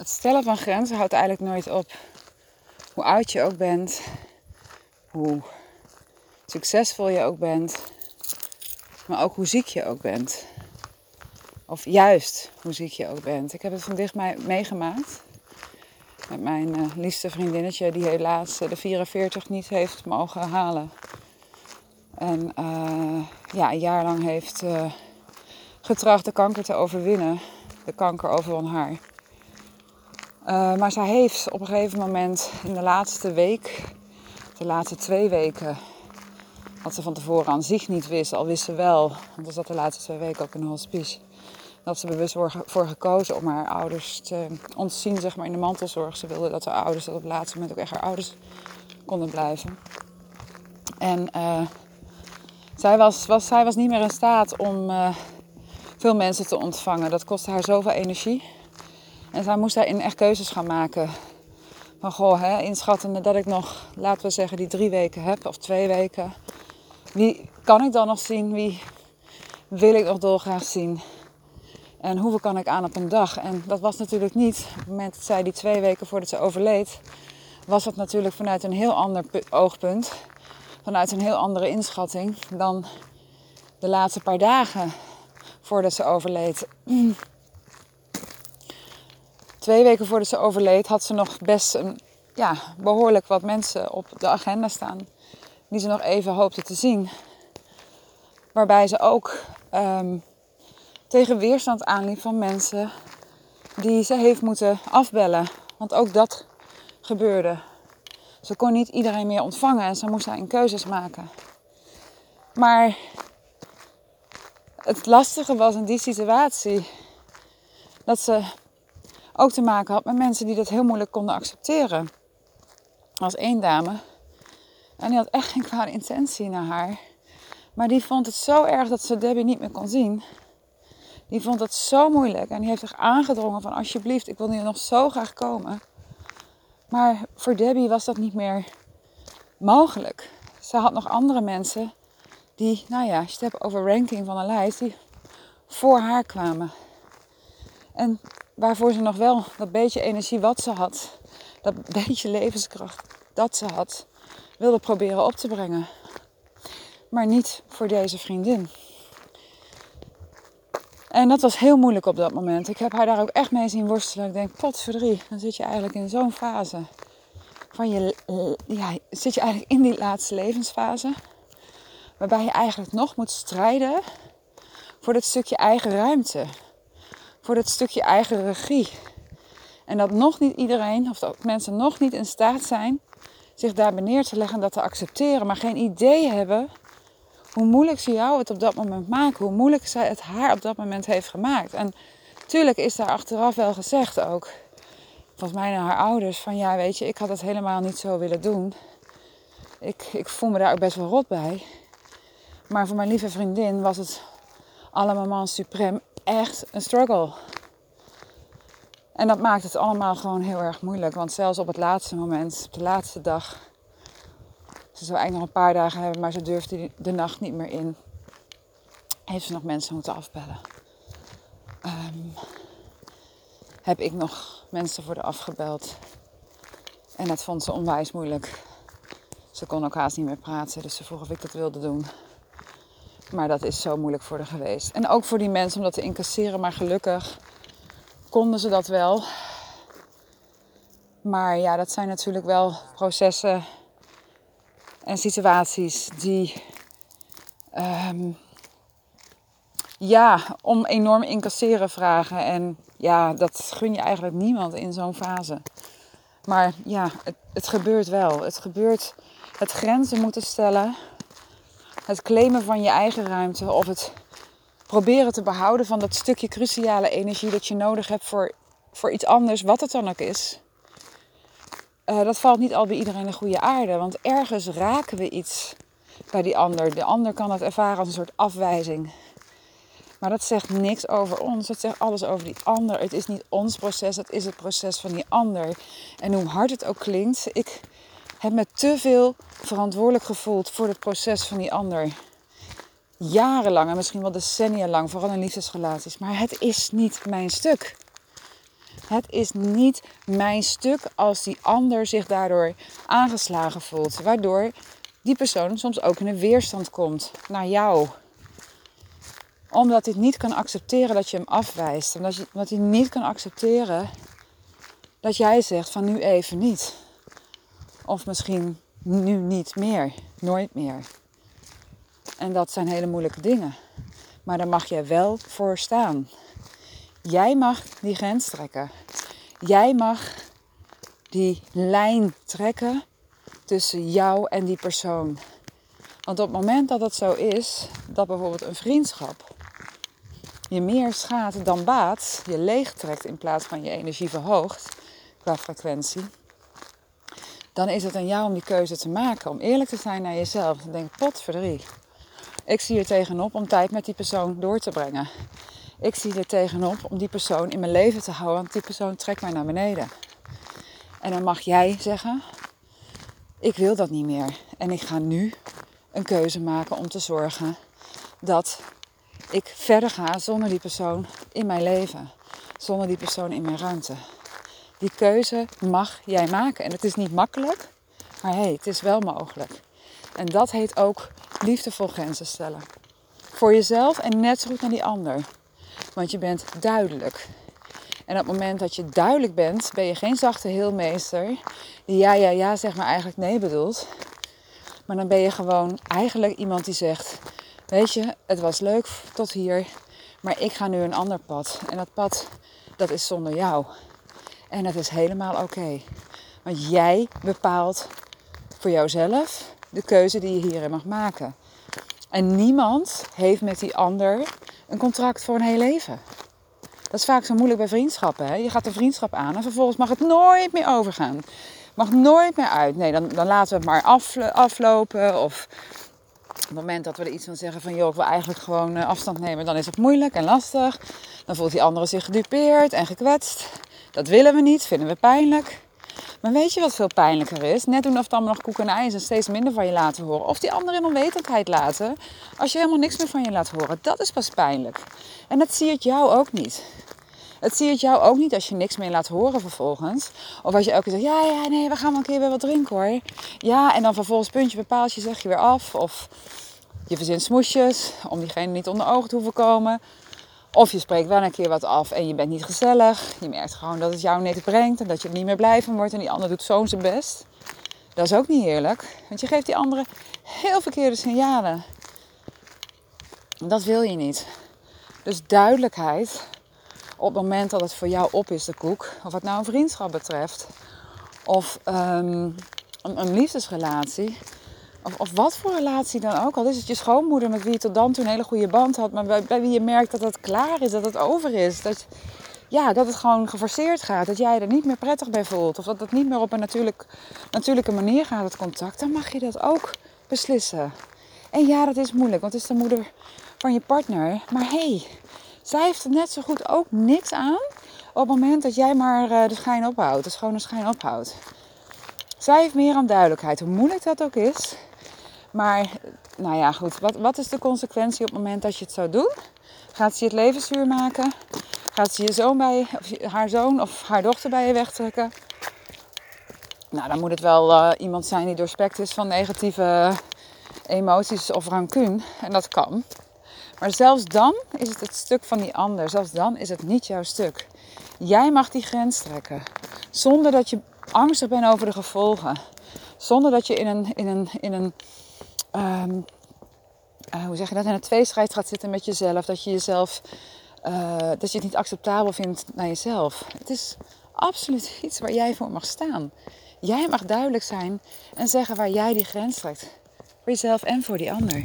het stellen van grenzen houdt eigenlijk nooit op. Hoe oud je ook bent, hoe succesvol je ook bent, maar ook hoe ziek je ook bent. Of juist hoe ziek je ook bent. Ik heb het van dichtbij meegemaakt. Met mijn uh, liefste vriendinnetje die helaas uh, de 44 niet heeft mogen halen. En uh, ja, een jaar lang heeft getracht de kanker te overwinnen. De kanker overwon haar. Maar zij heeft op een gegeven moment in de laatste week, de laatste twee weken, wat ze van tevoren aan zich niet wist, al wist ze wel, want ze zat de laatste twee weken ook in een hospice dat ze bewust voor gekozen om haar ouders te ontzien zeg maar, in de mantelzorg. Ze wilde dat haar ouders dat op het laatste moment ook echt haar ouders konden blijven. En uh, zij, was, was, zij was niet meer in staat om uh, veel mensen te ontvangen. Dat kostte haar zoveel energie. En zij moest daarin echt keuzes gaan maken. Van goh, hè, inschattende dat ik nog, laten we zeggen, die drie weken heb of twee weken. Wie kan ik dan nog zien? Wie wil ik nog dolgraag zien? En hoeveel kan ik aan op een dag? En dat was natuurlijk niet, op het moment dat zij die twee weken voordat ze overleed, was dat natuurlijk vanuit een heel ander oogpunt, vanuit een heel andere inschatting dan de laatste paar dagen voordat ze overleed. Twee weken voordat ze overleed had ze nog best een, ja, behoorlijk wat mensen op de agenda staan die ze nog even hoopte te zien. Waarbij ze ook ehm, tegen weerstand aanliep van mensen die ze heeft moeten afbellen. Want ook dat gebeurde. Ze kon niet iedereen meer ontvangen en ze moest daarin keuzes maken. Maar het lastige was in die situatie dat ze ook te maken had met mensen die dat heel moeilijk konden accepteren. Er was één dame en die had echt geen kwade intentie naar haar. Maar die vond het zo erg dat ze Debbie niet meer kon zien. Die vond het zo moeilijk en die heeft zich aangedrongen van alsjeblieft, ik wil nu nog zo graag komen. Maar voor Debbie was dat niet meer mogelijk. Ze had nog andere mensen die, nou ja, als hebt over ranking van een lijst, die voor haar kwamen. En waarvoor ze nog wel dat beetje energie wat ze had, dat beetje levenskracht dat ze had, wilde proberen op te brengen. Maar niet voor deze vriendin. En dat was heel moeilijk op dat moment. Ik heb haar daar ook echt mee zien worstelen. Ik denk, potverdrie, dan zit je eigenlijk in zo'n fase. Van je, eh, ja, zit je eigenlijk in die laatste levensfase. Waarbij je eigenlijk nog moet strijden voor dat stukje eigen ruimte. Voor dat stukje eigen regie. En dat nog niet iedereen, of dat mensen nog niet in staat zijn zich daar neer te leggen en dat te accepteren. Maar geen idee hebben hoe moeilijk ze jou het op dat moment maken. Hoe moeilijk zij het haar op dat moment heeft gemaakt. En natuurlijk is daar achteraf wel gezegd ook. Volgens mij naar haar ouders. Van ja, weet je, ik had het helemaal niet zo willen doen. Ik, ik voel me daar ook best wel rot bij. Maar voor mijn lieve vriendin was het allemaal suprem echt een struggle. En dat maakt het allemaal gewoon heel erg moeilijk. Want zelfs op het laatste moment, op de laatste dag, ze zou eigenlijk nog een paar dagen hebben, maar ze durfde de nacht niet meer in. Heeft ze nog mensen moeten afbellen. Um, heb ik nog mensen voor de afgebeld. En dat vond ze onwijs moeilijk. Ze kon ook haast niet meer praten, dus ze vroeg of ik dat wilde doen. Maar dat is zo moeilijk voor haar geweest. En ook voor die mensen om dat te incasseren. Maar gelukkig konden ze dat wel. Maar ja, dat zijn natuurlijk wel processen en situaties die um, ja, om enorm incasseren vragen. En ja, dat gun je eigenlijk niemand in zo'n fase. Maar ja, het, het gebeurt wel. Het gebeurt het grenzen moeten stellen. Het claimen van je eigen ruimte. Of het proberen te behouden van dat stukje cruciale energie dat je nodig hebt voor, voor iets anders, wat het dan ook is. Uh, dat valt niet al bij iedereen een goede aarde. Want ergens raken we iets bij die ander. De ander kan het ervaren als een soort afwijzing. Maar dat zegt niks over ons. Dat zegt alles over die ander. Het is niet ons proces, het is het proces van die ander. En hoe hard het ook klinkt, ik heb me te veel verantwoordelijk gevoeld voor het proces van die ander. Jarenlang en misschien wel decennia lang, vooral in liefdesrelaties. Maar het is niet mijn stuk. Het is niet mijn stuk als die ander zich daardoor aangeslagen voelt. Waardoor die persoon soms ook in een weerstand komt naar jou. Omdat hij niet kan accepteren dat je hem afwijst. Omdat, omdat hij niet kan accepteren dat jij zegt van nu even niet. Of misschien nu niet meer, nooit meer. En dat zijn hele moeilijke dingen. Maar daar mag jij wel voor staan. Jij mag die grens trekken. Jij mag die lijn trekken tussen jou en die persoon. Want op het moment dat het zo is, dat bijvoorbeeld een vriendschap je meer schaadt dan baat, je leegtrekt in plaats van je energie verhoogt qua frequentie, dan is het aan jou om die keuze te maken. Om eerlijk te zijn naar jezelf. Dan denk pot voor drie. Ik zie er tegenop om tijd met die persoon door te brengen. Ik zie er tegenop om die persoon in mijn leven te houden, want die persoon trekt mij naar beneden. En dan mag jij zeggen: Ik wil dat niet meer. En ik ga nu een keuze maken om te zorgen dat ik verder ga zonder die persoon in mijn leven, zonder die persoon in mijn ruimte. Die keuze mag jij maken. En het is niet makkelijk, maar hey, het is wel mogelijk. En dat heet ook liefdevol grenzen stellen. Voor jezelf en net zo goed naar die ander. Want je bent duidelijk. En op het moment dat je duidelijk bent, ben je geen zachte heelmeester die ja, ja, ja, zeg maar eigenlijk nee bedoelt. Maar dan ben je gewoon eigenlijk iemand die zegt: Weet je, het was leuk tot hier, maar ik ga nu een ander pad. En dat pad, dat is zonder jou. En dat is helemaal oké. Want jij bepaalt voor jouzelf de keuze die je hierin mag maken. En niemand heeft met die ander een contract voor een heel leven. Dat is vaak zo moeilijk bij vriendschappen. Hè? Je gaat een vriendschap aan en vervolgens mag het nooit meer overgaan. Mag nooit meer uit. Nee, dan, dan laten we het maar af, aflopen. Of op het moment dat we er iets van zeggen van... joh, ik wil eigenlijk gewoon eh, afstand nemen... dan is het moeilijk en lastig. Dan voelt die andere zich gedupeerd en gekwetst. Dat willen we niet, vinden we pijnlijk. Maar weet je wat veel pijnlijker is? Net doen of het allemaal nog koek en ei is en steeds minder van je laten horen. Of die andere in onwetendheid laten. Als je helemaal niks meer van je laat horen. Dat is pas pijnlijk. En dat zie het jou ook niet. Het zie het jou ook niet als je niks meer laat horen vervolgens. Of als je elke keer zegt, ja, ja, nee, we gaan wel een keer weer wat drinken hoor. Ja, en dan vervolgens puntje bij paaltje zeg je weer af. Of je verzint smoesjes om diegene niet onder ogen te hoeven komen. Of je spreekt wel een keer wat af en je bent niet gezellig. Je merkt gewoon dat het jou niks brengt en dat je niet meer blij van wordt. En die ander doet zo zijn best. Dat is ook niet eerlijk. Want je geeft die anderen heel verkeerde signalen. Dat wil je niet. Dus duidelijkheid op het moment dat het voor jou op is, de koek. Of het nou een vriendschap betreft. Of een, een liefdesrelatie of, of wat voor relatie dan ook. Al is het je schoonmoeder met wie je tot dan toe een hele goede band had. Maar bij, wie je merkt dat het klaar is, dat het over is. Dat, ja, dat het gewoon geforceerd gaat. Dat jij er niet meer prettig bij voelt. Of dat het niet meer op een natuurlijk, natuurlijke manier gaat, het contact. Dan mag je dat ook beslissen. En ja, dat is moeilijk, want het is de moeder van je partner. Maar hé, hey, zij heeft er net zo goed ook niks aan op het moment dat jij maar eh, de schijn ophoudt, de schone schijn ophoudt. Zij heeft meer aan duidelijkheid, hoe moeilijk dat ook is. Maar, nou ja, goed. Wat, wat is de consequentie op het moment dat je het zou doen? Gaat ze je het leven zuur maken? Gaat ze je zoon bij, of haar zoon of haar dochter bij je wegtrekken? Nou, dan moet het wel uh, iemand zijn die doorspekt is van negatieve emoties of rancune. En dat kan. Maar zelfs dan is het het stuk van die ander. Zelfs dan is het niet jouw stuk. Jij mag die grens trekken. Zonder dat je angstig bent over de gevolgen. Zonder dat je in een, in een, in een um, hoe zeg je dat, in een tweestrijd gaat zitten met jezelf. Dat je jezelf, uh, dat je het niet acceptabel vindt naar jezelf. Het is absoluut iets waar jij voor mag staan. Jij mag duidelijk zijn en zeggen waar jij die grens trekt. Voor jezelf en voor die ander.